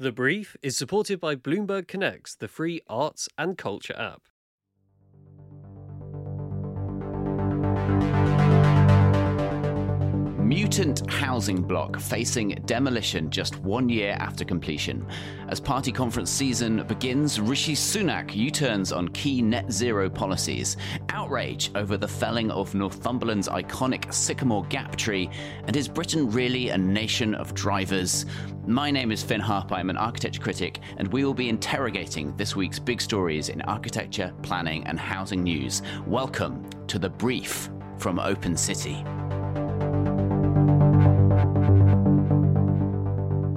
The Brief is supported by Bloomberg Connects, the free arts and culture app. Mutant housing block facing demolition just one year after completion. As party conference season begins, Rishi Sunak U turns on key net zero policies, outrage over the felling of Northumberland's iconic sycamore gap tree, and is Britain really a nation of drivers? My name is Phin Harper, I'm an architecture critic, and we will be interrogating this week's big stories in architecture, planning, and housing news. Welcome to The Brief from Open City.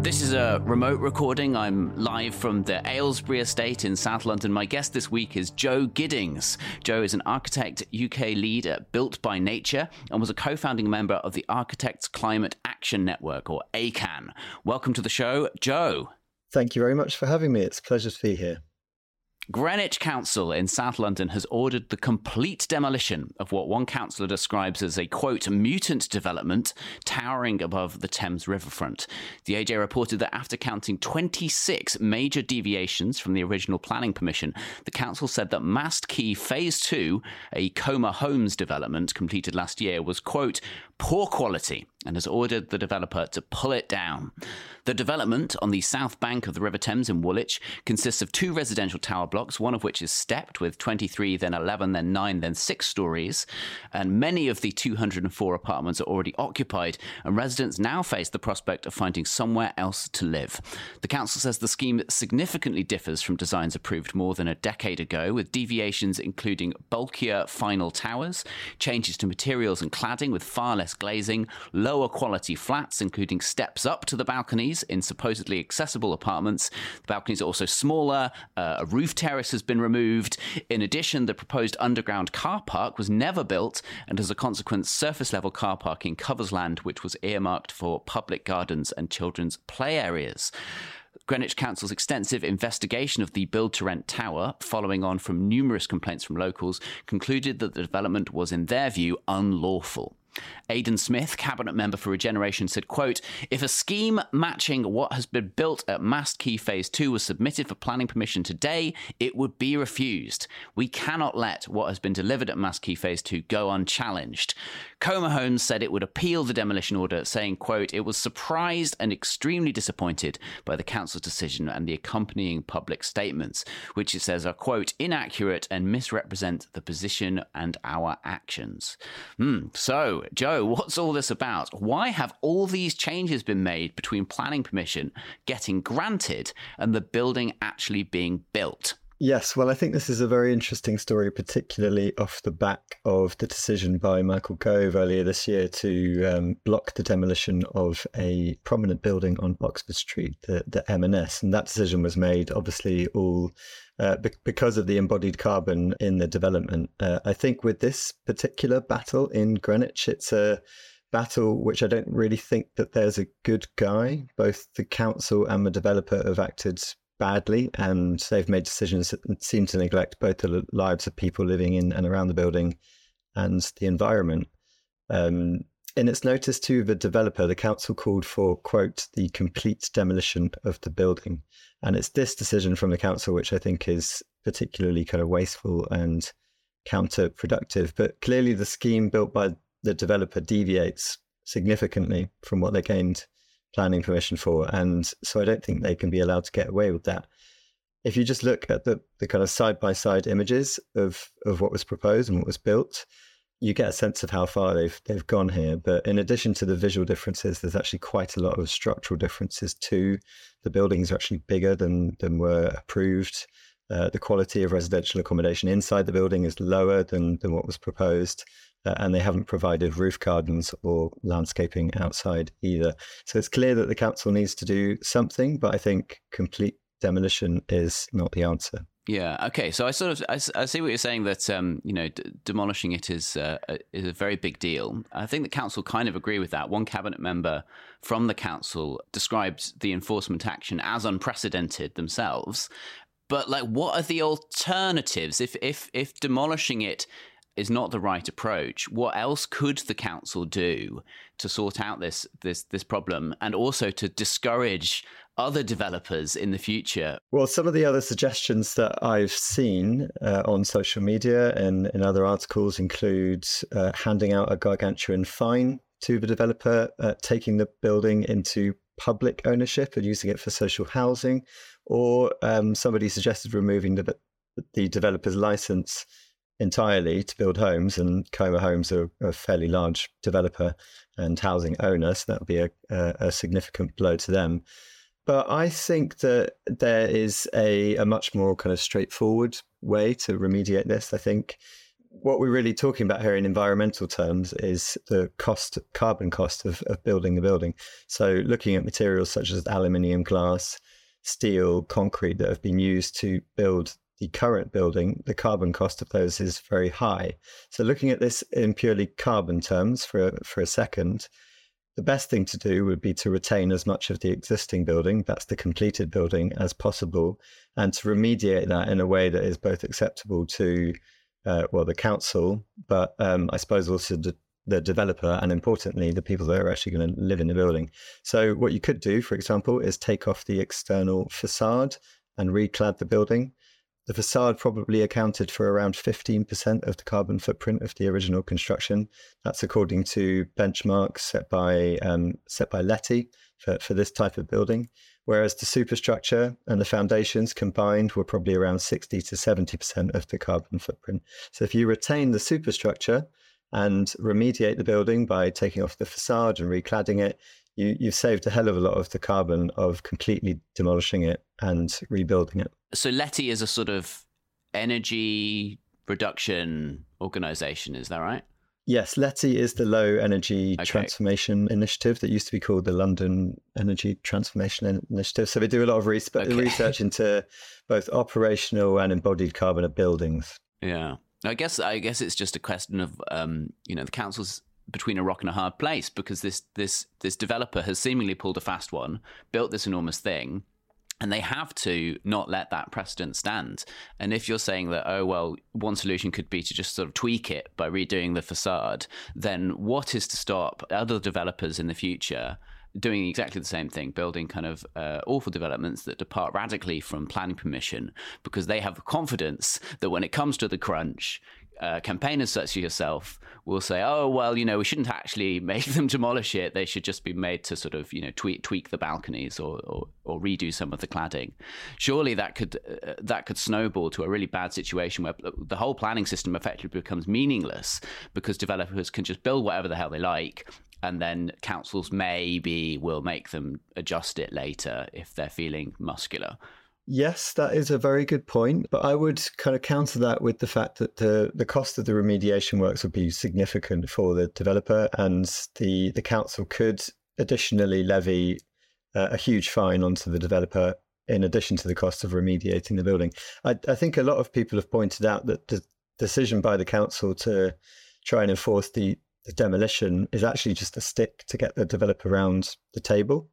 This is a remote recording. I'm live from the Aylesbury estate in South London. My guest this week is Joe Giddings. Joe is an architect, UK lead at Built by Nature, and was a co founding member of the Architects Climate Action Network, or ACAN. Welcome to the show, Joe. Thank you very much for having me. It's a pleasure to be here. Greenwich Council in South London has ordered the complete demolition of what one councillor describes as a quote mutant development towering above the Thames riverfront. The AJ reported that after counting 26 major deviations from the original planning permission, the council said that Mast Quay Phase 2, a Comer Homes development completed last year, was quote poor quality and has ordered the developer to pull it down. The development on the south bank of the River Thames in Woolwich consists of two residential tower blocks, one of which is stepped with 23, then 11, then 9, then 6 stories. And many of the 204 apartments are already occupied, and residents now face the prospect of finding somewhere else to live. The council says the scheme significantly differs from designs approved more than a decade ago, with deviations including bulkier final towers, changes to materials and cladding with far less glazing, lower quality flats, including steps up to the balconies in supposedly accessible apartments. The balconies are also smaller. Uh, a roof terrace has been removed. In addition, the proposed underground car park was never built, and as a consequence, surface level car parking covers land which was earmarked for public gardens and children's play areas. Greenwich Council's extensive investigation of the build to rent tower, following on from numerous complaints from locals, concluded that the development was, in their view, unlawful. Aidan Smith, cabinet member for Regeneration, said, quote, if a scheme matching what has been built at Mast Quay Phase 2 was submitted for planning permission today, it would be refused. We cannot let what has been delivered at Mast Quay Phase 2 go unchallenged. Comer Homes said it would appeal the demolition order, saying, quote, it was surprised and extremely disappointed by the council's decision and the accompanying public statements, which it says are, quote, inaccurate and misrepresent the position and our actions. Hmm. So, Joe, what's all this about? Why have all these changes been made between planning permission getting granted and the building actually being built? Yes, well, I think this is a very interesting story, particularly off the back of the decision by Michael Gove earlier this year to um, block the demolition of a prominent building on Oxford Street, the, the M&S. And that decision was made, obviously, all uh, be- because of the embodied carbon in the development. Uh, I think with this particular battle in Greenwich, it's a battle which I don't really think that there's a good guy. Both the council and the developer have acted badly, and they've made decisions that seem to neglect both the lives of people living in and around the building and the environment. Um, in its notice to the developer, the council called for, quote, the complete demolition of the building. And it's this decision from the council which I think is particularly kind of wasteful and counterproductive. But clearly, the scheme built by the developer deviates significantly from what they gained planning permission for. And so I don't think they can be allowed to get away with that. If you just look at the, the kind of side by side images of, of what was proposed and what was built, you get a sense of how far they've they've gone here. But in addition to the visual differences, there's actually quite a lot of structural differences too. The buildings are actually bigger than than were approved. Uh, the quality of residential accommodation inside the building is lower than than what was proposed uh, and they haven't provided roof gardens or landscaping outside either. So it's clear that the council needs to do something, but I think complete demolition is not the answer. Yeah. Okay. So I sort of I, I see what you're saying that um, you know d- demolishing it is uh, is a very big deal. I think the council kind of agree with that. One cabinet member from the council described the enforcement action as unprecedented themselves. But like, what are the alternatives if if if demolishing it is not the right approach. What else could the council do to sort out this this this problem and also to discourage other developers in the future? Well, some of the other suggestions that I've seen uh, on social media and in other articles include uh, handing out a gargantuan fine to the developer, uh, taking the building into public ownership and using it for social housing, or um, somebody suggested removing the, the developer's license entirely to build homes. And Comer Homes are a fairly large developer and housing owner, so that would be a, a, a significant blow to them. But I think that there is a, a much more kind of straightforward way to remediate this. I think what we're really talking about here in environmental terms is the cost, carbon cost of, of building the building. So looking at materials such as aluminium, glass, steel, concrete that have been used to build the current building, the carbon cost of those is very high. So looking at this in purely carbon terms for for a second, the best thing to do would be to retain as much of the existing building, that's the completed building, as possible, and to remediate that in a way that is both acceptable to, uh, well, the council, but um, I suppose also the, the developer, and importantly, the people that are actually going to live in the building. So, what you could do, for example, is take off the external facade and reclad the building. The facade probably accounted for around 15% of the carbon footprint of the original construction. That's according to benchmarks set by um, set by LETI for, for this type of building. Whereas the superstructure and the foundations combined were probably around 60 to 70% of the carbon footprint. So if you retain the superstructure and remediate the building by taking off the facade and recladding it, you, you've saved a hell of a lot of the carbon of completely demolishing it and rebuilding it. So LETI is a sort of energy reduction organization, is that right? Yes, LETI is the Low Energy okay. Transformation Initiative that used to be called the London Energy Transformation Initiative. So they do a lot of re- okay. research into both operational and embodied carbon of buildings. Yeah, I guess I guess it's just a question of um, you know the council's between a rock and a hard place because this this this developer has seemingly pulled a fast one, built this enormous thing, and they have to not let that precedent stand. And if you're saying that, oh, well, one solution could be to just sort of tweak it by redoing the facade, then what is to stop other developers in the future doing exactly the same thing, building kind of uh, awful developments that depart radically from planning permission because they have confidence that when it comes to the crunch, uh, campaigners such as yourself will say, "Oh, well, you know, we shouldn't actually make them demolish it. They should just be made to sort of, you know, tweak tweak the balconies or or, or redo some of the cladding." Surely that could uh, that could snowball to a really bad situation where the whole planning system effectively becomes meaningless because developers can just build whatever the hell they like. And then councils maybe will make them adjust it later if they're feeling muscular. Yes, that is a very good point. But I would kind of counter that with the fact that the, the cost of the remediation works would be significant for the developer, and the, the council could additionally levy uh, a huge fine onto the developer in addition to the cost of remediating the building. I, I think a lot of people have pointed out that the decision by the council to try and enforce the, the demolition is actually just a stick to get the developer around the table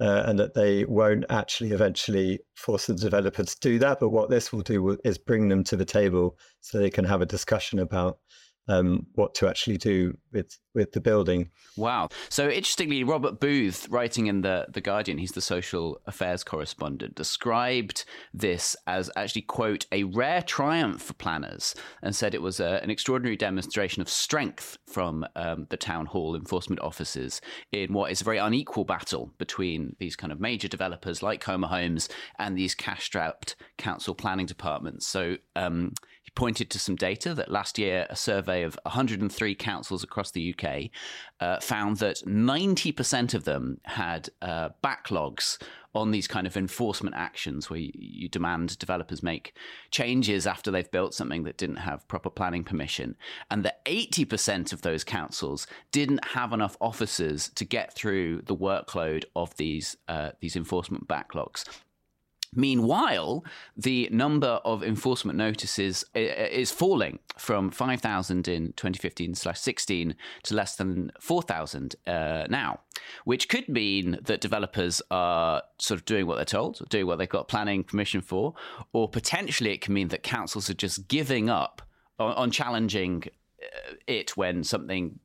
uh, and that they won't actually eventually force the developer to do that. But what this will do is bring them to the table so they can have a discussion about um, what to actually do with with the building. Wow! So interestingly, Robert Booth, writing in the the Guardian, he's the social affairs correspondent, described this as actually quote a rare triumph for planners, and said it was a, an extraordinary demonstration of strength from um, the town hall enforcement officers in what is a very unequal battle between these kind of major developers like Comer Homes and these cash-strapped council planning departments. So. Um, pointed to some data that last year a survey of 103 councils across the UK uh, found that 90% of them had uh, backlogs on these kind of enforcement actions where you, demand developers make changes after they've built something that didn't have proper planning permission. And that 80% of those councils didn't have enough officers to get through the workload of these, uh, these enforcement backlogs. Meanwhile, the number of enforcement notices is falling from 5,000 in 2015/16 to less than 4,000 uh, now, which could mean that developers are sort of doing what they're told, doing what they've got planning permission for, or potentially it can mean that councils are just giving up on, on challenging it when something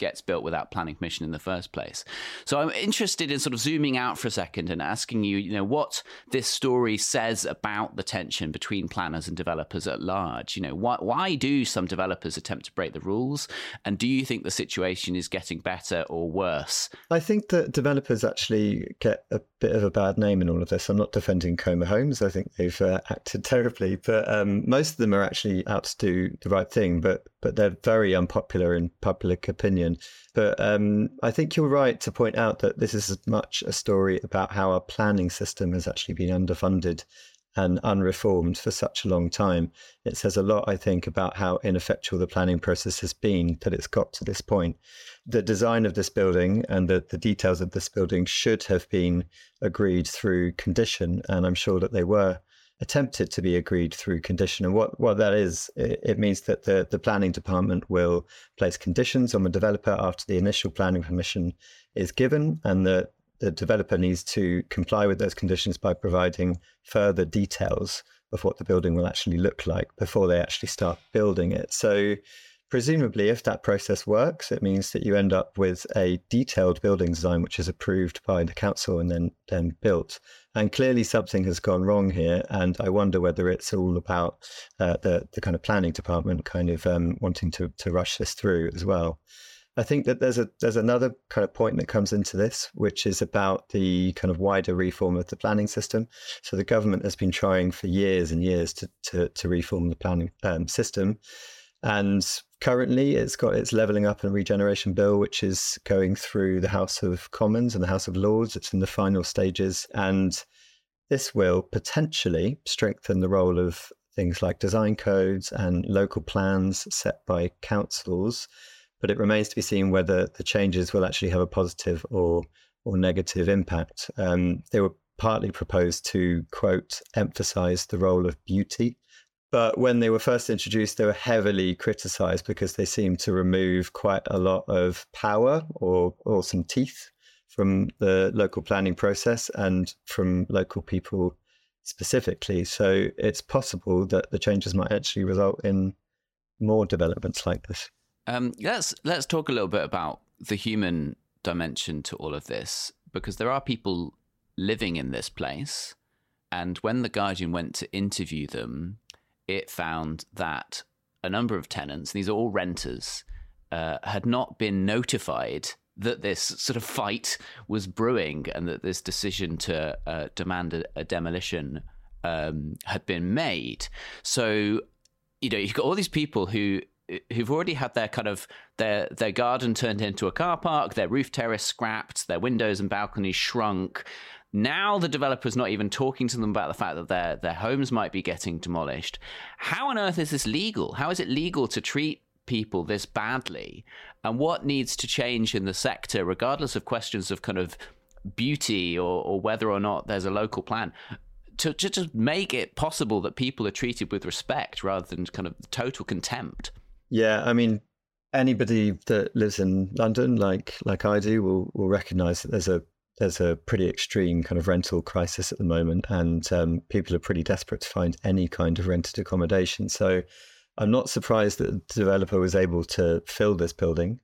gets built without planning permission in the first place. So I'm interested in sort of zooming out for a second and asking you, you know, what this story says about the tension between planners and developers at large. You know, why, why do some developers attempt to break the rules? And do you think the situation is getting better or worse? I think that developers actually get a bit of a bad name in all of this. I'm not defending Comer Homes. I think they've uh, acted terribly, but um, most of them are actually out to do the right thing. But but they're very unpopular in public opinion. But um, I think you're right to point out that this is as much a story about how our planning system has actually been underfunded and unreformed for such a long time. It says a lot, I think, about how ineffectual the planning process has been that it's got to this point. The design of this building and the, the details of this building should have been agreed through condition, and I'm sure that they were attempted to be agreed through condition. And what, what that is, it, means that the, the planning department will place conditions on the developer after the initial planning permission is given, and the, the developer needs to comply with those conditions by providing further details of what the building will actually look like before they actually start building it. So presumably, if that process works, it means that you end up with a detailed building design which is approved by the council and then then built. And clearly, something has gone wrong here, and I wonder whether it's all about uh, the the kind of planning department kind of um, wanting to to rush this through as well. I think that there's a there's another kind of point that comes into this, which is about the kind of wider reform of the planning system. So the government has been trying for years and years to to, to reform the planning um, system, and currently it's got its levelling up and regeneration bill, which is going through the House of Commons and the House of Lords. It's in the final stages. And this will potentially strengthen the role of things like design codes and local plans set by councils. But it remains to be seen whether the changes will actually have a positive or or negative impact. Um, they were partly proposed to quote emphasize the role of beauty but when they were first introduced, they were heavily criticized because they seemed to remove quite a lot of power or, or some teeth from the local planning process and from local people specifically. So it's possible that the changes might actually result in more developments like this. Um, let's let's talk a little bit about the human dimension to all of this because there are people living in this place, and when the Guardian went to interview them, it found that a number of tenants, these are all renters, uh, had not been notified that this sort of fight was brewing and that this decision to uh, demand a, a demolition um, had been made. So, you know, you've got all these people who who've already had their kind of their their garden turned into a car park, their roof terrace scrapped, their windows and balconies shrunk, now the developer's not even talking to them about the fact that their their homes might be getting demolished. How on earth is this legal? How is it legal to treat people this badly? And what needs to change in the sector, regardless of questions of kind of beauty or, or whether or not there's a local plan? To, to just make it possible that people are treated with respect rather than kind of total contempt. Yeah, I mean, anybody that lives in London, like like I do, will will recognise that there's a there's a pretty extreme kind of rental crisis at the moment, and um, people are pretty desperate to find any kind of rented accommodation. So I'm not surprised that the developer was able to fill this building.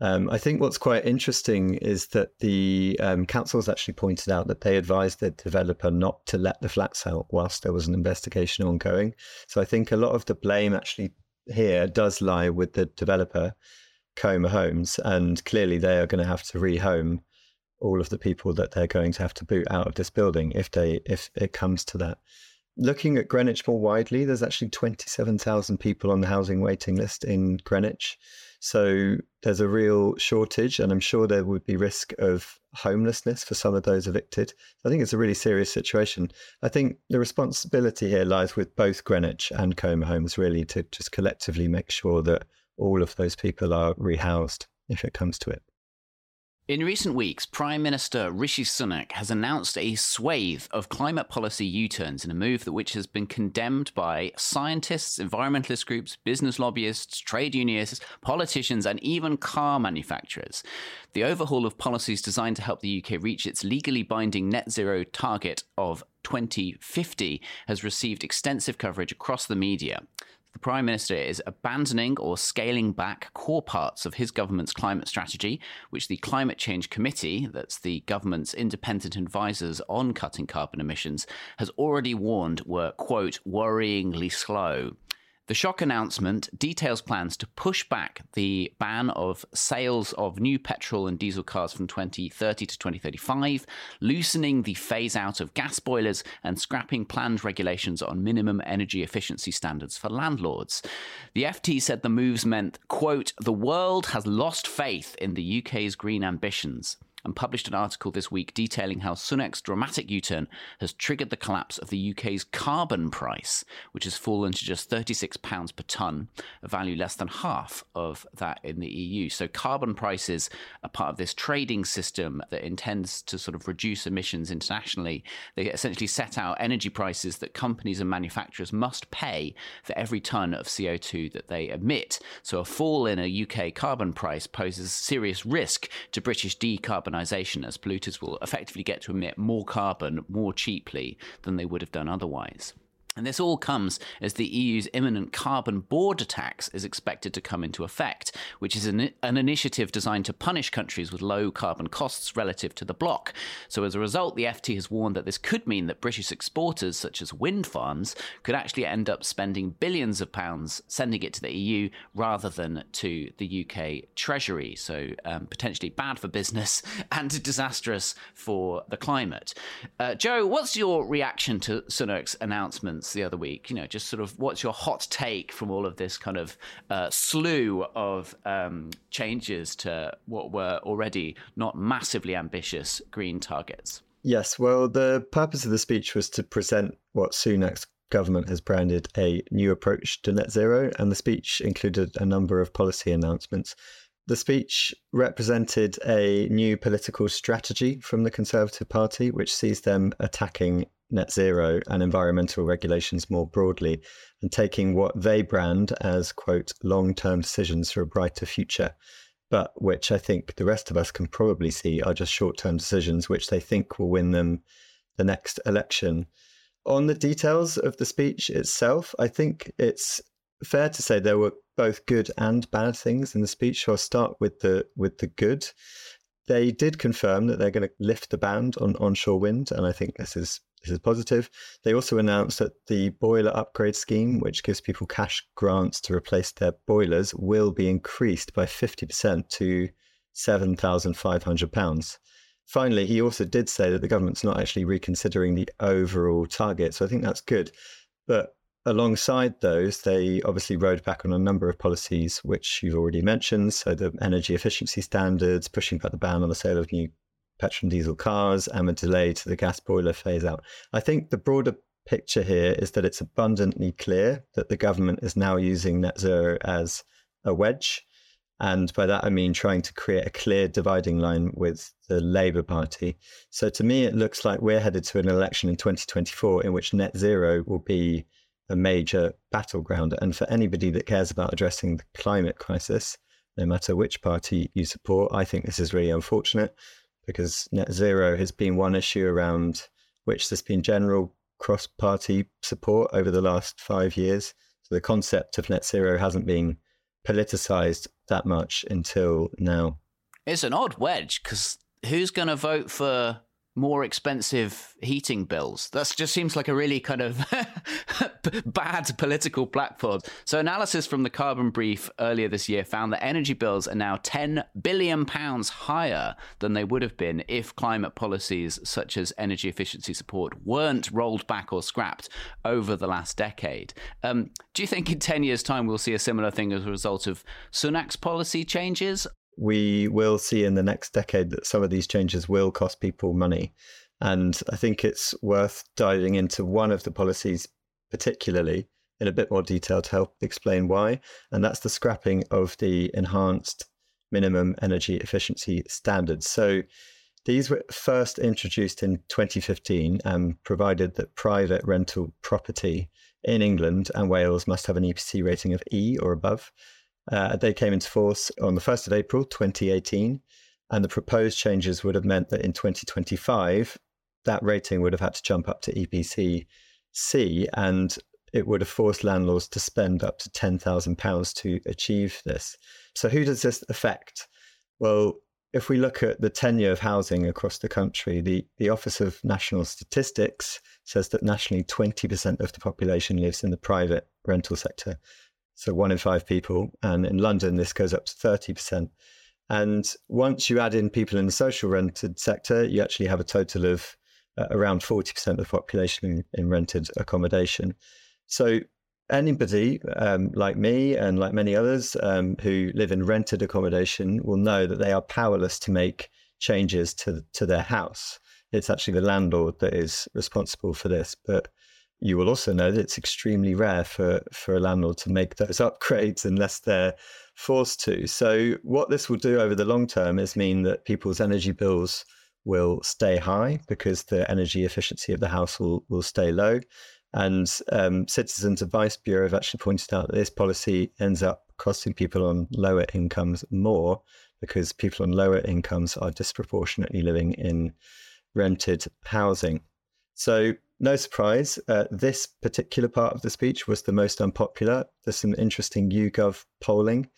Um, I think what's quite interesting is that the um, has actually pointed out that they advised the developer not to let the flats out whilst there was an investigation ongoing. So I think a lot of the blame actually here does lie with the developer, Comer Homes, and clearly they are going to have to rehome all of the people that they're going to have to boot out of this building if they if it comes to that. Looking at Greenwich more widely, there's actually 27,000 people on the housing waiting list in Greenwich. So there's a real shortage, and I'm sure there would be risk of homelessness for some of those evicted. I think it's a really serious situation. I think the responsibility here lies with both Greenwich and Comer Homes, really, to just collectively make sure that all of those people are rehoused if it comes to it. In recent weeks, Prime Minister Rishi Sunak has announced a swathe of climate policy U turns in a move that which has been condemned by scientists, environmentalist groups, business lobbyists, trade unionists, politicians, and even car manufacturers. The overhaul of policies designed to help the UK reach its legally binding net zero target of 2050 has received extensive coverage across the media. The Prime Minister is abandoning or scaling back core parts of his government's climate strategy, which the Climate Change Committee, that's the government's independent advisors on cutting carbon emissions, has already warned were, quote, worryingly slow. The shock announcement details plans to push back the ban of sales of new petrol and diesel cars from 2030 to 2035, loosening the phase out of gas boilers, and scrapping planned regulations on minimum energy efficiency standards for landlords. The FT said the moves meant, quote, the world has lost faith in the UK's green ambitions and published an article this week detailing how Sunak's dramatic U turn has triggered the collapse of the UK's carbon price, which has fallen to just £36 per tonne, a value less than half of that in the EU. So, carbon prices are part of this trading system that intends to sort of reduce emissions internationally. They essentially set out energy prices that companies and manufacturers must pay for every tonne of CO2 that they emit. So, a fall in a UK carbon price poses serious risk to British decarbonisation decarbonisation as polluters will effectively get to emit more carbon more cheaply than they would have done otherwise. And this all comes as the EU's imminent carbon border tax is expected to come into effect, which is an, an, initiative designed to punish countries with low carbon costs relative to the bloc. So, as a result, the FT has warned that this could mean that British exporters, such as wind farms, could actually end up spending billions of pounds sending it to the EU rather than to the UK Treasury. So, um, potentially bad for business and disastrous for the climate. Uh, Joe, what's your reaction to Sunak's the other week. You know, just sort of what's your hot take from all of this kind of uh, slew of um, changes to what were already not massively ambitious green targets? Yes, well, the purpose of the speech was to present what Sunak's government has branded a new approach to net zero, and the speech included a number of policy announcements. The speech represented a new political strategy from the Conservative Party, which sees them attacking net zero and environmental regulations more broadly and taking what they brand as, quote, long term decisions for a brighter future, but which I think the rest of us can probably see are just short term decisions which they think will win them the next election. On the details of the speech itself, I think it's fair to say there were both good and bad things in the speech. So I'll start with the with the good. They did confirm that they're going to lift the ban on onshore wind, and I think this is this is positive. They also announced that the boiler upgrade scheme, which gives people cash grants to replace their boilers, will be increased by 50% to £7,500. Finally, he also did say that the government's not actually reconsidering the overall target. So I think that's good. But alongside those, they obviously rode back on a number of policies which you've already mentioned. So the energy efficiency standards, pushing back the ban on the sale of new petrol and diesel cars and a delay to the gas boiler phase out. I think the broader picture here is that it's abundantly clear that the government is now using net zero as a wedge. And by that, I mean trying to create a clear dividing line with the Labour Party. So to me, it looks like we're headed to an election in 2024 in which net zero will be a major battleground. And for anybody that cares about addressing the climate crisis, no matter which party you support, I think this is really unfortunate because net zero has been one issue around which there's been general cross party support over the last five years. So the concept of net zero hasn't been politicized that much until now. It's an odd wedge because who's going to vote for more expensive heating bills. That just seems like a really kind of bad political platform. So, analysis from the Carbon Brief earlier this year found that energy bills are now 10 billion pounds higher than they would have been if climate policies such as energy efficiency support weren't rolled back or scrapped over the last decade. Um, do you think in 10 years' time we'll see a similar thing as a result of Sunak's policy changes? We will see in the next decade that some of these changes will cost people money. And I think it's worth diving into one of the policies, particularly in a bit more detail to help explain why. And that's the scrapping of the enhanced minimum energy efficiency standards. So these were first introduced in 2015 and provided that private rental property in England and Wales must have an EPC rating of E or above. Uh, they came into force on the 1st of April 2018, and the proposed changes would have meant that in 2025, that rating would have had to jump up to EPC C. And it would have forced landlords to spend up to £10,000 to achieve this. So, who does this affect? Well, if we look at the tenure of housing across the country, the, the Office of National Statistics says that nationally 20% of the population lives in the private rental sector. So one in five people. And in London, this goes up to 30%. And once you add in people in the social rented sector, you actually have a total of uh, around 40% of the population in, in rented accommodation. So anybody um, like me and like many others um, who live in rented accommodation will know that they are powerless to make changes to to their house. It's actually the landlord that is responsible for this. But you will also know that it's extremely rare for for a landlord to make those upgrades unless they're forced to. So what this will do over the long term is mean that people's energy bills will stay high because the energy efficiency of the house will, will stay low. And um, Citizens Advice Bureau have actually pointed out that this policy ends up costing people on lower incomes more because people on lower incomes are disproportionately living in rented housing. So, no surprise, uh, this particular part of the speech was the most unpopular. There's some interesting YouGov polling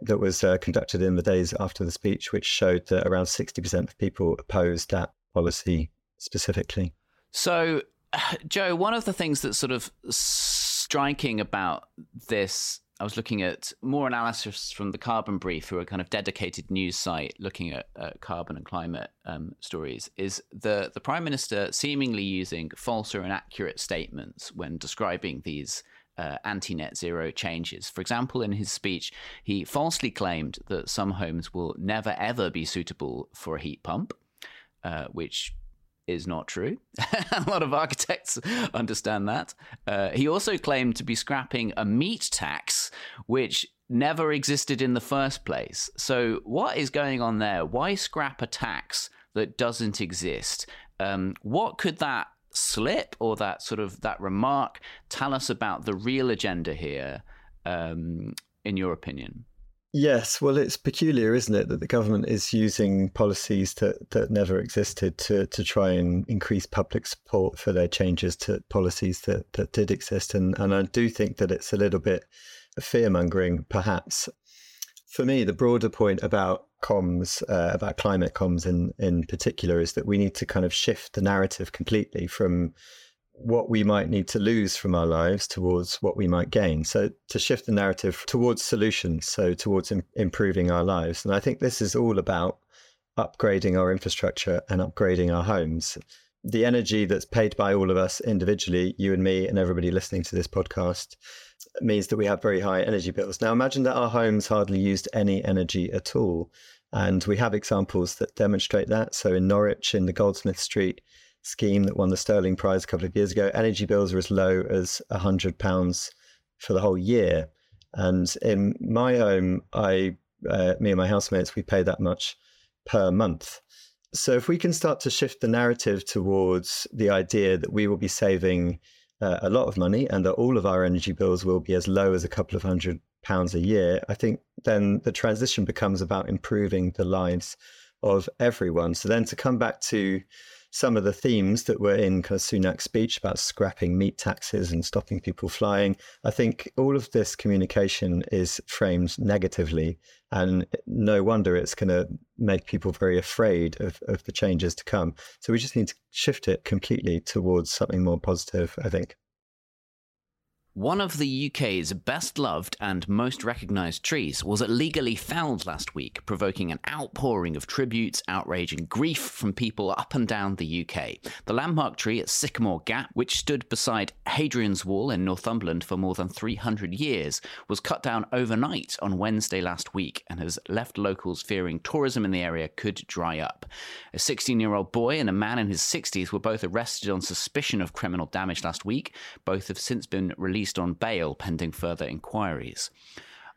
that was uh, conducted in the days after the speech, which showed that around 60% of people opposed that policy specifically. So, Joe, one of the things that's sort of striking about this, I was looking at more analysis from the Carbon Brief, who are a kind of dedicated news site looking at uh, carbon and climate um, stories, is the the Prime Minister seemingly using false or inaccurate statements when describing these. Uh, anti net zero changes. For example, in his speech, he falsely claimed that some homes will never ever be suitable for a heat pump, uh, which is not true. a lot of architects understand that. Uh, he also claimed to be scrapping a meat tax, which never existed in the first place. So, what is going on there? Why scrap a tax that doesn't exist? Um, what could that slip or that sort of that remark tell us about the real agenda here, um, in your opinion? Yes, well, it's peculiar, isn't it, that the government is using policies that, that never existed to, to try and increase public support for their changes to policies that, that did exist. And, and I do think that it's a little bit fear mongering, perhaps. For me, the broader point about comms, uh, about climate comms in, in particular, is that we need to kind of shift the narrative completely from what we might need to lose from our lives towards what we might gain. So to shift the narrative towards solutions, so towards Im- improving our lives. And I think this is all about upgrading our infrastructure and upgrading our homes. The energy that's paid by all of us individually, you and me and everybody listening to this podcast, means that we have very high energy bills. Now imagine that our homes hardly used any energy at all. And we have examples that demonstrate that. So in Norwich, in the Goldsmith Street, scheme that won the Stirling Prize a couple of years ago, energy bills are as low as £100 for the whole year. And in my home, I, uh, me and my housemates, we pay that much per month. So if we can start to shift the narrative towards the idea that we will be saving uh, a lot of money and that all of our energy bills will be as low as a couple of hundred pounds a year, I think then the transition becomes about improving the lives of everyone. So then to come back to some of the themes that were in kind of Sunak's speech about scrapping meat taxes and stopping people flying. I think all of this communication is framed negatively, and no wonder it's going to make people very afraid of, of the changes to come. So we just need to shift it completely towards something more positive, I think. One of the UK's best loved and most recognised trees was illegally felled last week, provoking an outpouring of tributes, outrage, and grief from people up and down the UK. The landmark tree at Sycamore Gap, which stood beside Hadrian's Wall in Northumberland for more than 300 years, was cut down overnight on Wednesday last week and has left locals fearing tourism in the area could dry up. A 16 year old boy and a man in his 60s were both arrested on suspicion of criminal damage last week. Both have since been released released on bail pending further inquiries.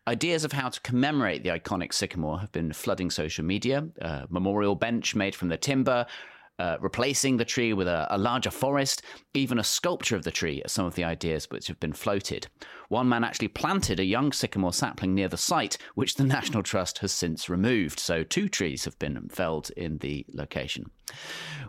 Ideas of how to commemorate the iconic sycamore have been flooding social media. A memorial bench made from the timber, uh, replacing the tree with a, a, larger forest, even a sculpture of the tree are some of the ideas which have been floated. One man actually planted a young sycamore sapling near the site, which the National Trust has since removed. So two trees have been felled in the location.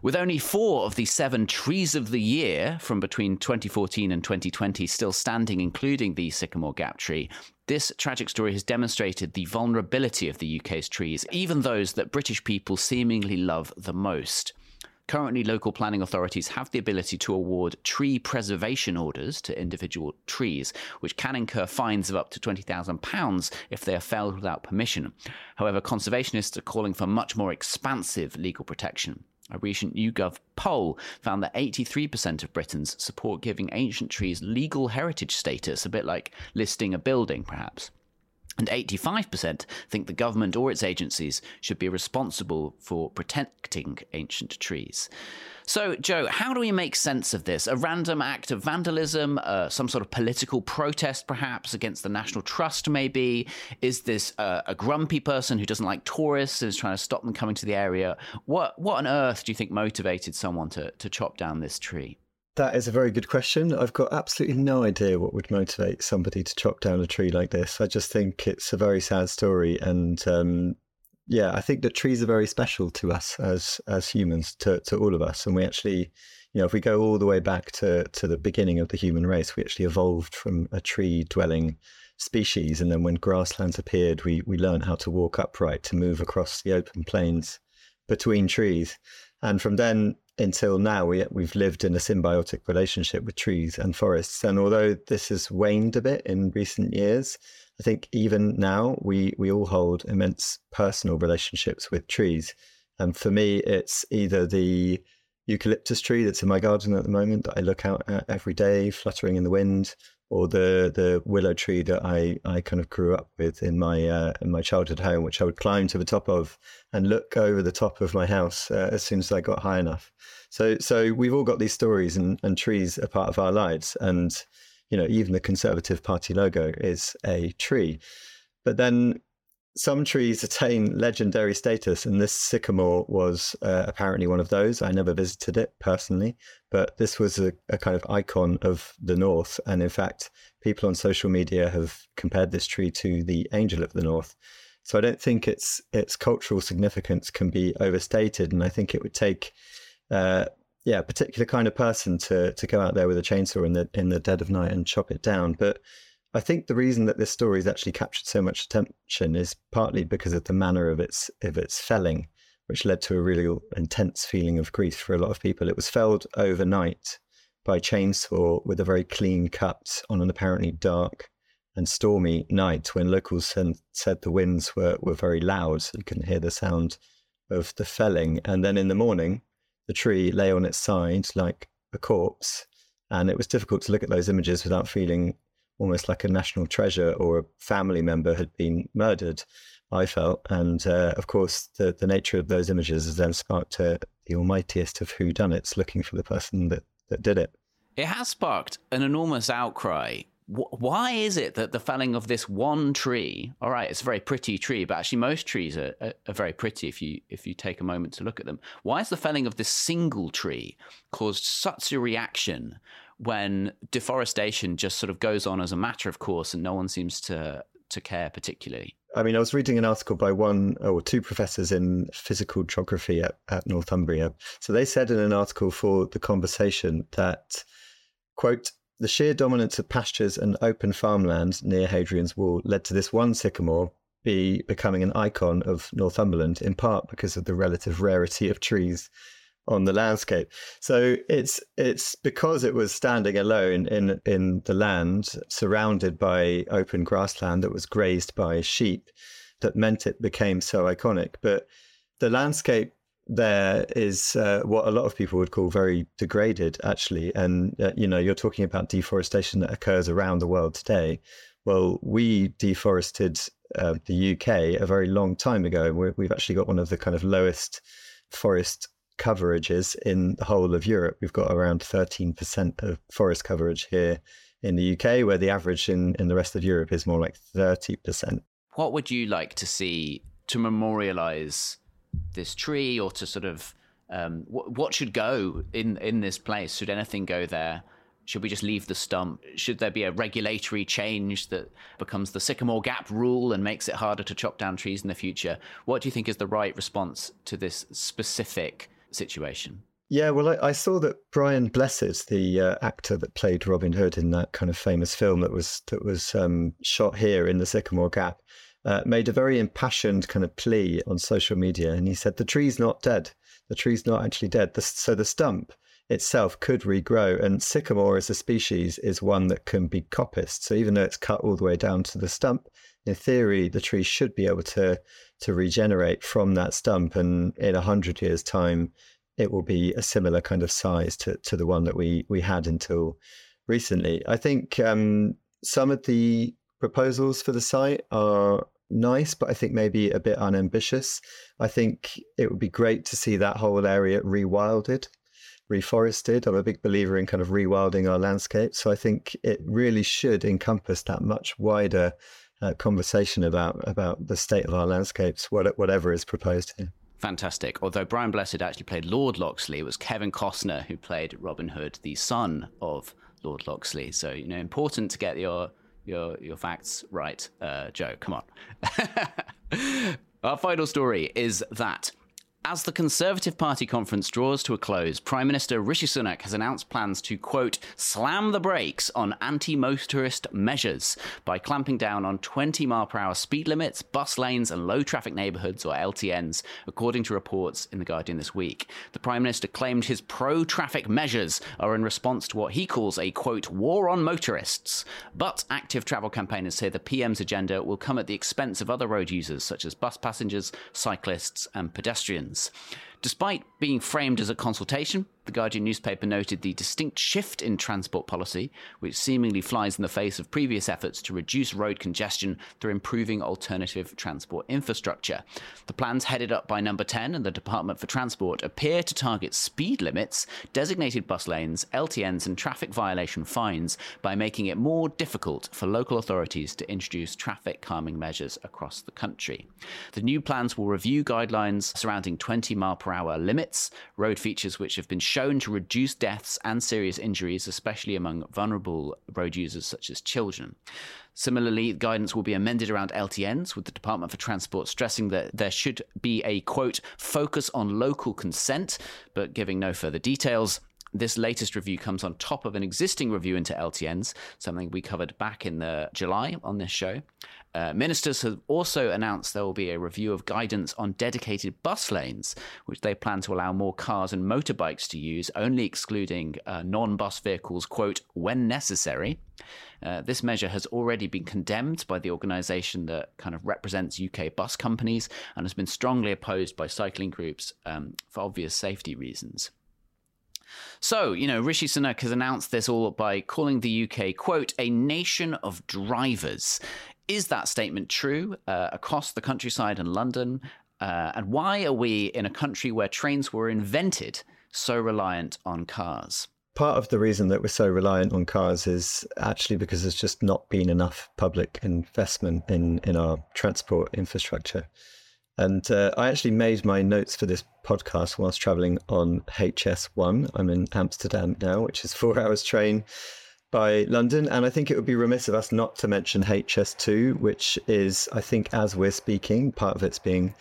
With only four of the seven trees of the year from between 2014 and 2020 still standing, including the sycamore gap tree, this tragic story has demonstrated the vulnerability of the UK's trees, even those that British people seemingly love the most. Currently, local planning authorities have the ability to award tree preservation orders to individual trees, which can incur fines of up to £20,000 if they are felled without permission. However, conservationists are calling for much more expansive legal protection. A recent YouGov poll found that 83% of Britons support giving ancient trees legal heritage status, a bit like listing a building, perhaps. And 85% think the government or its agencies should be responsible for protecting ancient trees. So, Joe, how do we make sense of this? A random act of vandalism, uh, some sort of political protest, perhaps, against the National Trust, maybe? Is this uh, a grumpy person who doesn't like tourists and is trying to stop them coming to the area? What, what on earth do you think motivated someone to, to chop down this tree? That is a very good question. I've got absolutely no idea what would motivate somebody to chop down a tree like this. I just think it's a very sad story, and um, yeah, I think that trees are very special to us as as humans, to to all of us, and we actually, you know, if we go all the way back to to the beginning of the human race, we actually evolved from a tree dwelling species, and then when grasslands appeared, we we learned how to walk upright, to move across the open plains between trees, and from then until now, we, we've lived in a symbiotic relationship with trees and forests. And although this has waned a bit in recent years, I think even now we, we all hold immense personal relationships with trees. And for me, it's either the eucalyptus tree that's in my garden at the moment that I look out at every day, fluttering in the wind, or the the willow tree that I, I kind of grew up with in my uh, in my childhood home, which I would climb to the top of and look over the top of my house uh, as soon as I got high enough. So so we've all got these stories, and, and trees are part of our lives, and you know even the Conservative Party logo is a tree. But then some trees attain legendary status, and this sycamore was uh, apparently one of those. I never visited it personally, but this was a, a, kind of icon of the North. And in fact, people on social media have compared this tree to the angel of the North. So I don't think its its cultural significance can be overstated, and I think it would take, uh, yeah, a particular kind of person to to go out there with a chainsaw in the in the dead of night and chop it down. But I think the reason that this story has actually captured so much attention is partly because of the manner of its of its felling, which led to a really intense feeling of grief for a lot of people. It was felled overnight by chainsaw with a very clean cut on an apparently dark and stormy night when locals said the winds were, were very loud, so you couldn't hear the sound of the felling. And then in the morning, the tree lay on its side like a corpse. And it was difficult to look at those images without feeling almost like a national treasure or a family member had been murdered. I felt, and uh, of course, the the nature of those images has then sparked uh, the almightiest of whodunits looking for the person that that did it. It has sparked an enormous outcry why is it that the felling of this one tree all right it's a very pretty tree but actually most trees are, are, very pretty if you if you take a moment to look at them why is the felling of this single tree caused such a reaction when deforestation just sort of goes on as a matter of course and no one seems to to care particularly. I mean, I was reading an article by one or two professors in physical geography at, at Northumbria. So they said in an article for the conversation that, quote, the sheer dominance of pastures and open farmland near Hadrian's Wall led to this one sycamore be becoming an icon of Northumberland, in part because of the relative rarity of trees on the landscape. So it's it's because it was standing alone in in the land, surrounded by open grassland that was grazed by sheep, that meant it became so iconic. But the landscape there is uh, what a lot of people would call very degraded, actually. And uh, you know, you're talking about deforestation that occurs around the world today. Well, we deforested uh, the UK a very long time ago. we we've actually got one of the kind of lowest forest coverages in the whole of Europe. We've got around 13% of forest coverage here in the UK, where the average in, in the rest of Europe is more like 30%. What would you like to see to memorialize this tree or to sort of Um, what, what should go in in this place? Should anything go there? Should we just leave the stump? Should there be a regulatory change that becomes the Sycamore Gap rule and makes it harder to chop down trees in the future? What do you think is the right response to this specific situation? Yeah, well, I, I saw that Brian Blessed, the uh, actor that played Robin Hood in that kind of famous film that was that was um, shot here in the Sycamore Gap, uh, made a very impassioned kind of plea on social media, and he said the tree's not dead. The tree's not actually dead. The, so the stump itself could regrow. And sycamore as a species is one that can be coppiced. So even though it's cut all the way down to the stump, in theory, the tree should be able to to regenerate from that stump. And in a hundred years' time, it will be a similar kind of size to, to the one that we we had until recently. I think um, some of the proposals for the site are nice, but I think maybe a bit unambitious. I think it would be great to see that whole area rewilded reforested. I'm a big believer in kind of rewilding our landscape. So I think it really should encompass that much wider uh, conversation about about the state of our landscapes, whatever is proposed here. Fantastic. Although Brian Blessed actually played Lord Loxley, it was Kevin Costner who played Robin Hood, the son of Lord Loxley. So you know, important to get your your your facts right, uh, Joe. Come on. Our final story is that as the Conservative Party conference draws to a close, Prime Minister Rishi Sunak has announced plans to, quote, slam the brakes on anti motorist measures by clamping down on 20 mile per hour speed limits, bus lanes, and low traffic neighbourhoods, or LTNs, according to reports in The Guardian this week. The Prime Minister claimed his pro traffic measures are in response to what he calls a, quote, war on motorists. But active travel campaigners say the PM's agenda will come at the expense of other road users, such as bus passengers, cyclists, and pedestrians. Americans. Despite being framed as a consultation, the Guardian newspaper noted the distinct shift in transport policy, which seemingly flies in the face of previous efforts to reduce road congestion through improving alternative transport infrastructure. The plans headed up by Number 10 and the Department for Transport appear to target speed limits, designated bus lanes, LTNs, and traffic violation fines by making it more difficult for local authorities to introduce traffic calming measures across the country. The new plans will review guidelines surrounding 20 mile per hour limits, road features which have been shown to reduce deaths and serious injuries, especially among vulnerable road users such as children. Similarly, guidance will be amended around LTNs, with the Department for Transport stressing that there should be a quote, focus on local consent, but giving no further details. This latest review comes on top of an existing review into LTNs, something we covered back in the July on this show. Uh, ministers have also announced there will be a review of guidance on dedicated bus lanes, which they plan to allow more cars and motorbikes to use, only excluding uh, non bus vehicles, quote, when necessary. Uh, this measure has already been condemned by the organisation that kind of represents UK bus companies and has been strongly opposed by cycling groups um, for obvious safety reasons. So, you know, Rishi Sunak has announced this all by calling the UK, quote, a nation of drivers. Is that statement true uh, across the countryside and London? Uh, and why are we in a country where trains were invented so reliant on cars? Part of the reason that we're so reliant on cars is actually because there's just not been enough public investment in, in our transport infrastructure. And uh, I actually made my notes for this podcast whilst traveling on HS1. I'm in Amsterdam now, which is four hours train by London. And I think it would be remiss of us not to mention HS2, which is, I think, as we're speaking, part of it's being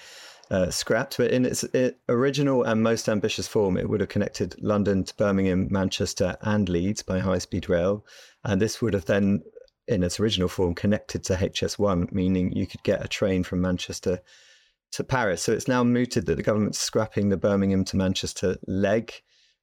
uh, scrapped. But in its original and most ambitious form, it would have connected London to Birmingham, Manchester, and Leeds by high speed rail. And this would have then, in its original form, connected to HS1, meaning you could get a train from Manchester to Paris. So it's now mooted that the government's scrapping the Birmingham to Manchester leg,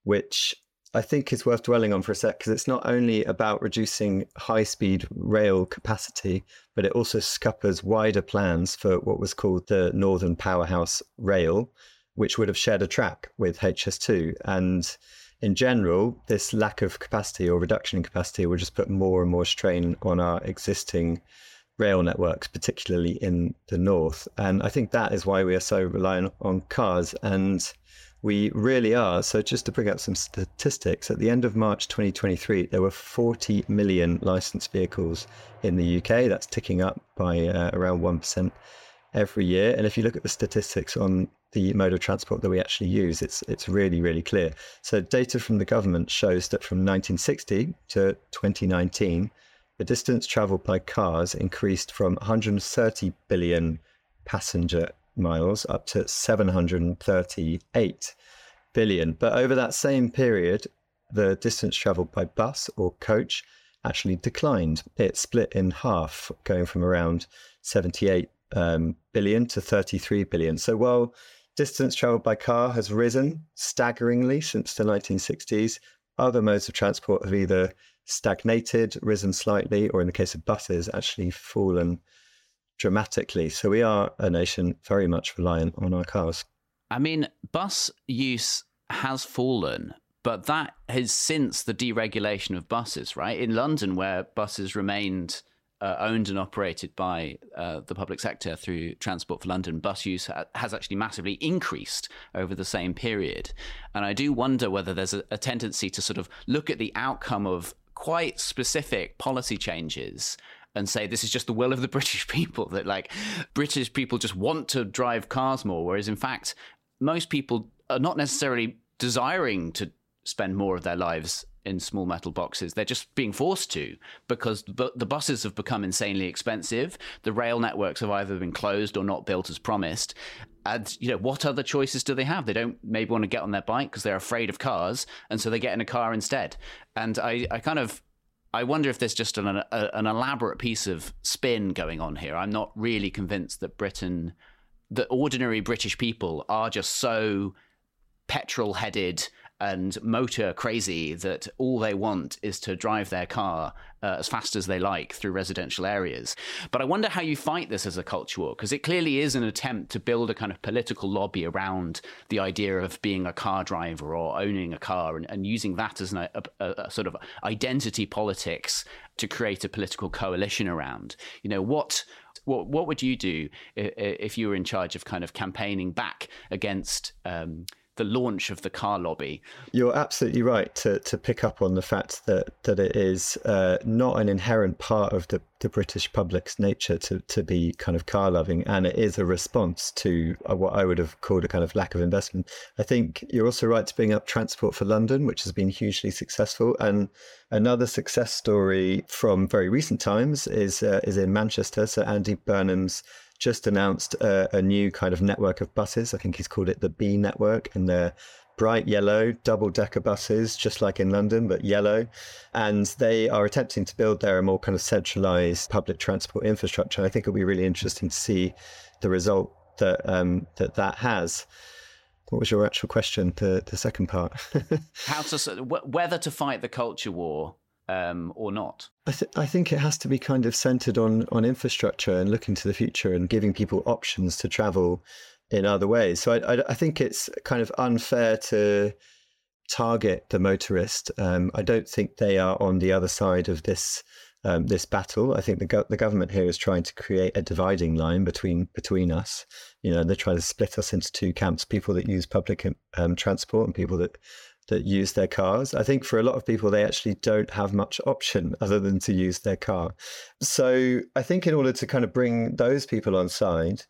which I think is worth dwelling on for a sec because it's not only about reducing high speed rail capacity, but it also scuppers wider plans for what was called the Northern Powerhouse Rail, which would have shared a track with HS2. And in general, this lack of capacity or reduction in capacity will just put more and more strain on our existing rail networks, particularly in the north. And I think that is why we are so reliant on cars. And we really are. So, just to bring up some statistics, at the end of March 2023, there were 40 million licensed vehicles in the UK. That's ticking up by uh, around 1% every year. And if you look at the statistics on the mode of transport that we actually use. It's it's really really clear. So data from the government shows that from 1960 to 2019, the distance travelled by cars increased from 130 billion passenger miles up to 738 billion. But over that same period, the distance travelled by bus or coach actually declined. It split in half, going from around 78 um, billion to 33 billion. So while distance travelled by car has risen staggeringly since the 1960s, other modes of transport have either stagnated, risen slightly, or in the case of buses, actually fallen dramatically. So we are a nation very much reliant on our cars. I mean, bus use has fallen, but that has since the deregulation of buses, right? In London, where buses remained uh, owned and operated by uh, the public sector through Transport for London, bus use ha- has actually massively increased over the same period. And I do wonder whether there's a, a tendency to sort of look at the outcome of quite specific policy changes and say this is just the will of the British people that like British people just want to drive cars more, whereas in fact most people are not necessarily desiring to spend more of their lives in small metal boxes. They're just being forced to because the buses have become insanely expensive. The rail networks have either been closed or not built as promised. And you know what other choices do they have? They don't maybe want to get on their bike because they're afraid of cars, and so they get in a car instead. And I, I kind of I wonder if there's just an, a, an elaborate piece of spin going on here. I'm not really convinced that Britain, that ordinary British people are just so petrol headed and motor crazy that all they want is to drive their car uh, as fast as they like through residential areas. But I wonder how you fight this as a culture war, because it clearly is an attempt to build a kind of political lobby around the idea of being a car driver or owning a car and, and using that as an, a, a, a sort of identity politics to create a political coalition around. You know, what what what would you do if you were in charge of kind of campaigning back against um, the launch of the car lobby. You're absolutely right to, to pick up on the fact that that it is uh, not an inherent part of the, the British public's nature to, to be kind of car loving, and it is a response to uh, what I would have called a kind of lack of investment. I think you're also right to bring up Transport for London, which has been hugely successful, and another success story from very recent times is uh, is in Manchester. So Andy Burnham's just announced a, a, new kind of network of buses. I think he's called it the Bee Network, and they're bright yellow double decker buses, just like in London, but yellow. And they are attempting to build there a more kind of centralized public transport infrastructure. I think it'll be really interesting to see the result that um, that that has. What was your actual question? The the second part. How to whether to fight the culture war um, or not? I, th- I, think it has to be kind of centered on on infrastructure and looking to the future and giving people options to travel in other ways. So I, I, I think it's kind of unfair to target the motorist. Um, I don't think they are on the other side of this um, this battle. I think the go- the government here is trying to create a dividing line between between us. You know, they're trying to split us into two camps: people that use public um, transport and people that that use their cars. I think for a lot of people, they actually don't have much option other than to use their car. So I think in order to kind of bring those people on side,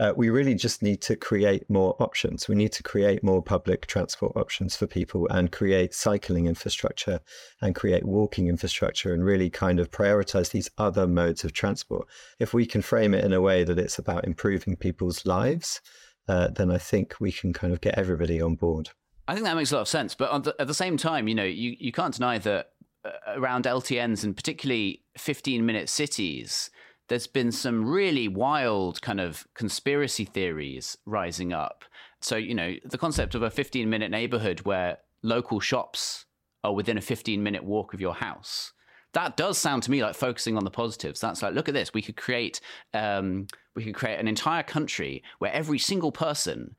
uh, we really just need to create more options. We need to create more public transport options for people and create cycling infrastructure and create walking infrastructure and really kind of prioritize these other modes of transport. If we can frame it in a way that it's about improving people's lives, uh, then I think we can kind of get everybody on board. I think that makes a lot of sense. But the, at the same time, you know, you, you can't deny that uh, around LTNs and particularly 15 minute cities, there's been some really wild kind of conspiracy theories rising up. So, you know, the concept of a 15 minute neighborhood where local shops are within a 15 minute walk of your house. That does sound to me like focusing on the positives. That's like, look at this. We could create, um, we could create an entire country where every single person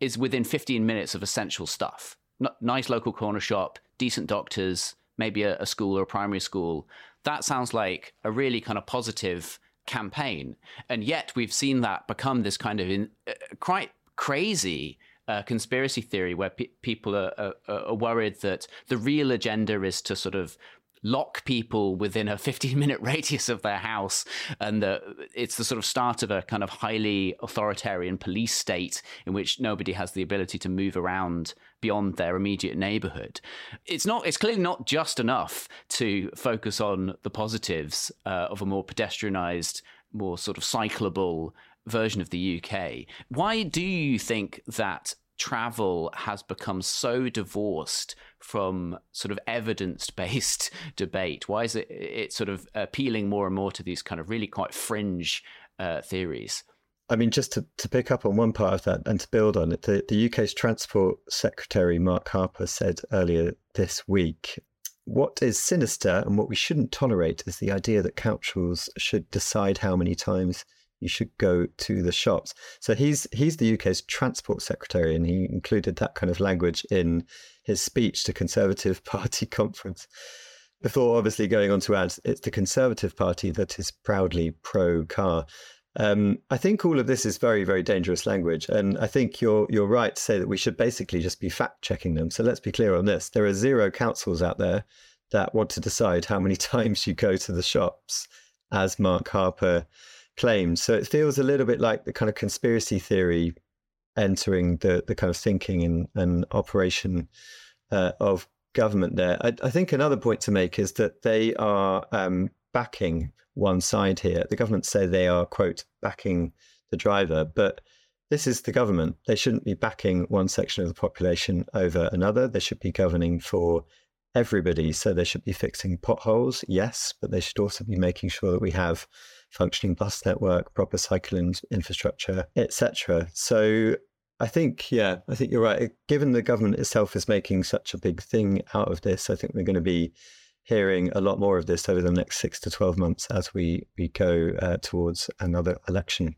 is within 15 minutes of essential stuff. N- nice local corner shop, decent doctors, maybe a, a school or a primary school. That sounds like a really kind of positive campaign. And yet we've seen that become this kind of in, uh, quite crazy uh, conspiracy theory where pe- people are, are, are, worried that the real agenda is to sort of lock people within a 15 minute radius of their house. And the, it's the sort of start of a kind of highly authoritarian police state in which nobody has the ability to move around beyond their immediate neighborhood. It's not, it's clearly not just enough to focus on the positives uh, of a more pedestrianized, more sort of cyclable version of the UK. Why do you think that travel has become so divorced from sort of evidence based debate? Why is it it sort of appealing more and more to these kind of really quite fringe uh, theories? I mean, just to, to pick up on one part of that and to build on it, the, the UK's Transport Secretary, Mark Harper, said earlier this week what is sinister and what we shouldn't tolerate is the idea that councils should decide how many times you should go to the shops. So he's he's the UK's transport secretary, and he included that kind of language in his speech to Conservative Party conference. Before obviously going on to add, it's the Conservative Party that is proudly pro car. Um, I think all of this is very, very dangerous language, and I think you're you're right to say that we should basically just be fact checking them. So let's be clear on this: there are zero councils out there that want to decide how many times you go to the shops, as Mark Harper claimed. So it feels a little bit like the kind of conspiracy theory entering the the kind of thinking and, and operation uh, of government there. I, I, think another point to make is that they are um, backing one side here. The government say they are quote backing the driver, but this is the government. They shouldn't be backing one section of the population over another. They should be governing for everybody. So they should be fixing potholes, yes, but they should also be making sure that we have functioning bus network, proper cycling infrastructure, etc. So I think, yeah, I think you're right. Given the government itself is making such a big thing out of this, I think we're going to be hearing a lot more of this over the next six to 12 months as we, we go uh, towards another election.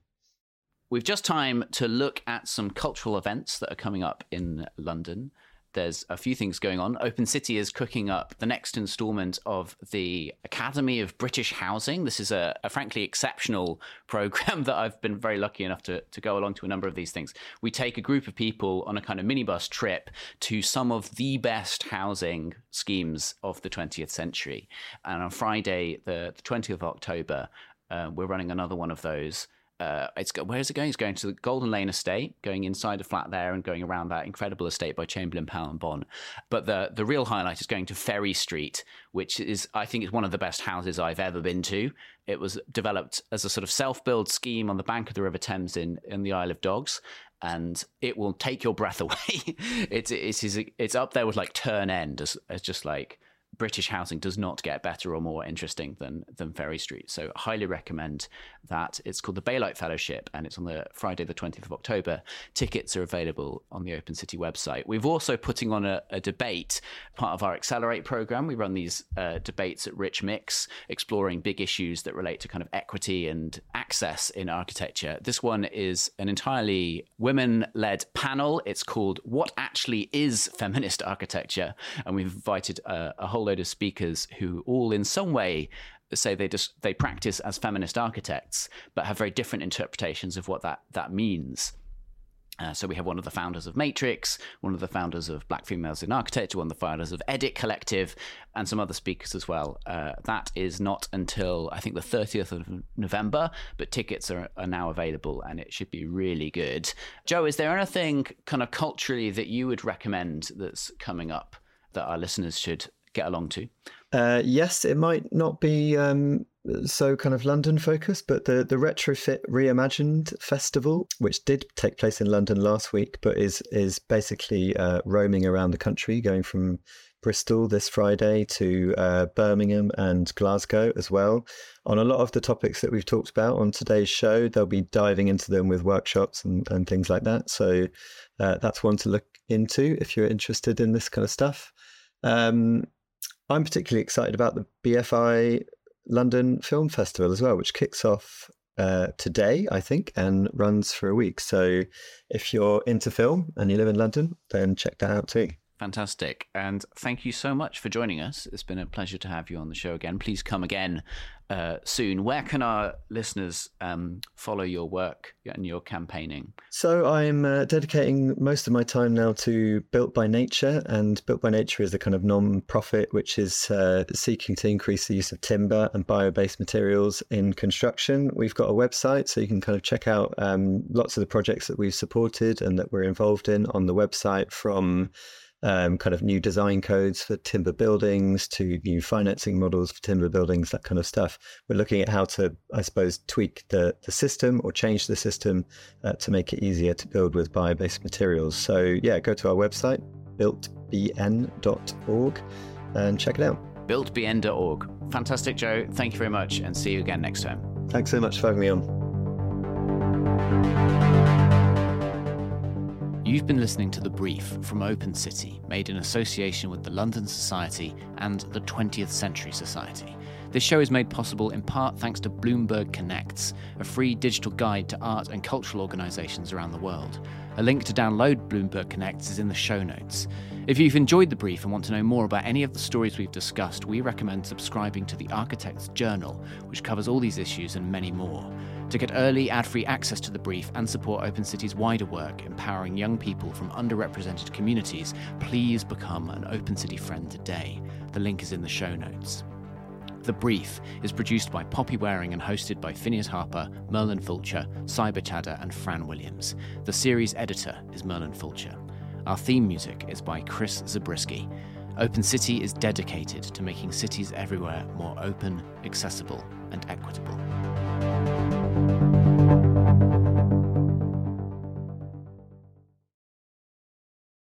We've just time to look at some cultural events that are coming up in London there's a few things going on. Open City is cooking up the next installment of the Academy of British Housing. This is a, a, frankly exceptional program that I've been very lucky enough to, to go along to a number of these things. We take a group of people on a kind of minibus trip to some of the best housing schemes of the 20th century. And on Friday, the, the 20th of October, uh, we're running another one of those uh, it's where is it going? It's going to the Golden Lane estate, going inside the flat there and going around that incredible estate by Chamberlain, Powell and Bond. But the the real highlight is going to Ferry Street, which is I think is one of the best houses I've ever been to. It was developed as a sort of self build scheme on the bank of the River Thames in in the Isle of Dogs. And it will take your breath away. it's, it's it's it's up there with like Turn End as, as just like British housing does not get better or more interesting than than Ferry Street. So highly recommend that. It's called the Baylight Fellowship and it's on the Friday the 20th of October. Tickets are available on the Open City website. We've also putting on a, a debate, part of our Accelerate program. We run these uh, debates at Rich Mix, exploring big issues that relate to kind of equity and access in architecture. This one is an entirely women-led panel. It's called What Actually Is Feminist Architecture? And we've invited a, a whole whole load of speakers who all in some way say they just they practice as feminist architects but have very different interpretations of what that that means uh, so we have one of the founders of Matrix, one of the founders of Black Females in Architecture, one of the founders of Edit Collective, and some other speakers as well. Uh, that is not until I think the 30th of November, but tickets are, are now available and it should be really good. Joe, is there anything kind of culturally that you would recommend that's coming up that our listeners should get along to? Uh, yes, it might not be um, so kind of London focused, but the, the Retrofit Reimagined Festival, which did take place in London last week, but is is basically uh, roaming around the country, going from Bristol this Friday to uh, Birmingham and Glasgow as well. On a lot of the topics that we've talked about on today's show, they'll be diving into them with workshops and, and things like that. So uh, that's one to look into if you're interested in this kind of stuff. Um, I'm particularly excited about the BFI London Film Festival as well, which kicks off uh, today, I think, and runs for a week. So if you're into film and you live in London, then check that out too. Fantastic. And thank you so much for joining us. It's been a pleasure to have you on the show again. Please come again uh, soon. Where can our listeners um, follow your work and your campaigning? So I'm uh, dedicating most of my time now to Built by Nature, and Built by Nature is a kind of non-profit which is uh, seeking to increase the use of timber and bio-based materials in construction. We've got a website, so you can kind of check out um, lots of the projects that we've supported and that we're involved in on the website from um, kind of new design codes for timber buildings to new financing models for timber buildings, that kind of stuff. We're looking at how to, I suppose, tweak the, the system or change the system uh, to make it easier to build with bio based materials. So, yeah, go to our website, builtbn.org, and check it out. Builtbn.org. Fantastic, Joe. Thank you very much, and see you again next time. Thanks so much for having me on. You've been listening to The Brief from Open City, made in association with the London Society and the 20th Century Society. This show is made possible in part thanks to Bloomberg Connects, a free digital guide to art and cultural organisations around the world. A link to download Bloomberg Connects is in the show notes. If you've enjoyed the brief and want to know more about any of the stories we've discussed, we recommend subscribing to the Architect's Journal, which covers all these issues and many more. To get early, ad free access to the brief and support Open City's wider work empowering young people from underrepresented communities, please become an Open City friend today. The link is in the show notes. The Brief is produced by Poppy Waring and hosted by Phineas Harper, Merlin Fulcher, Cyber Chadder, and Fran Williams. The series editor is Merlin Fulcher. Our theme music is by Chris Zabriskie. Open City is dedicated to making cities everywhere more open, accessible, and equitable.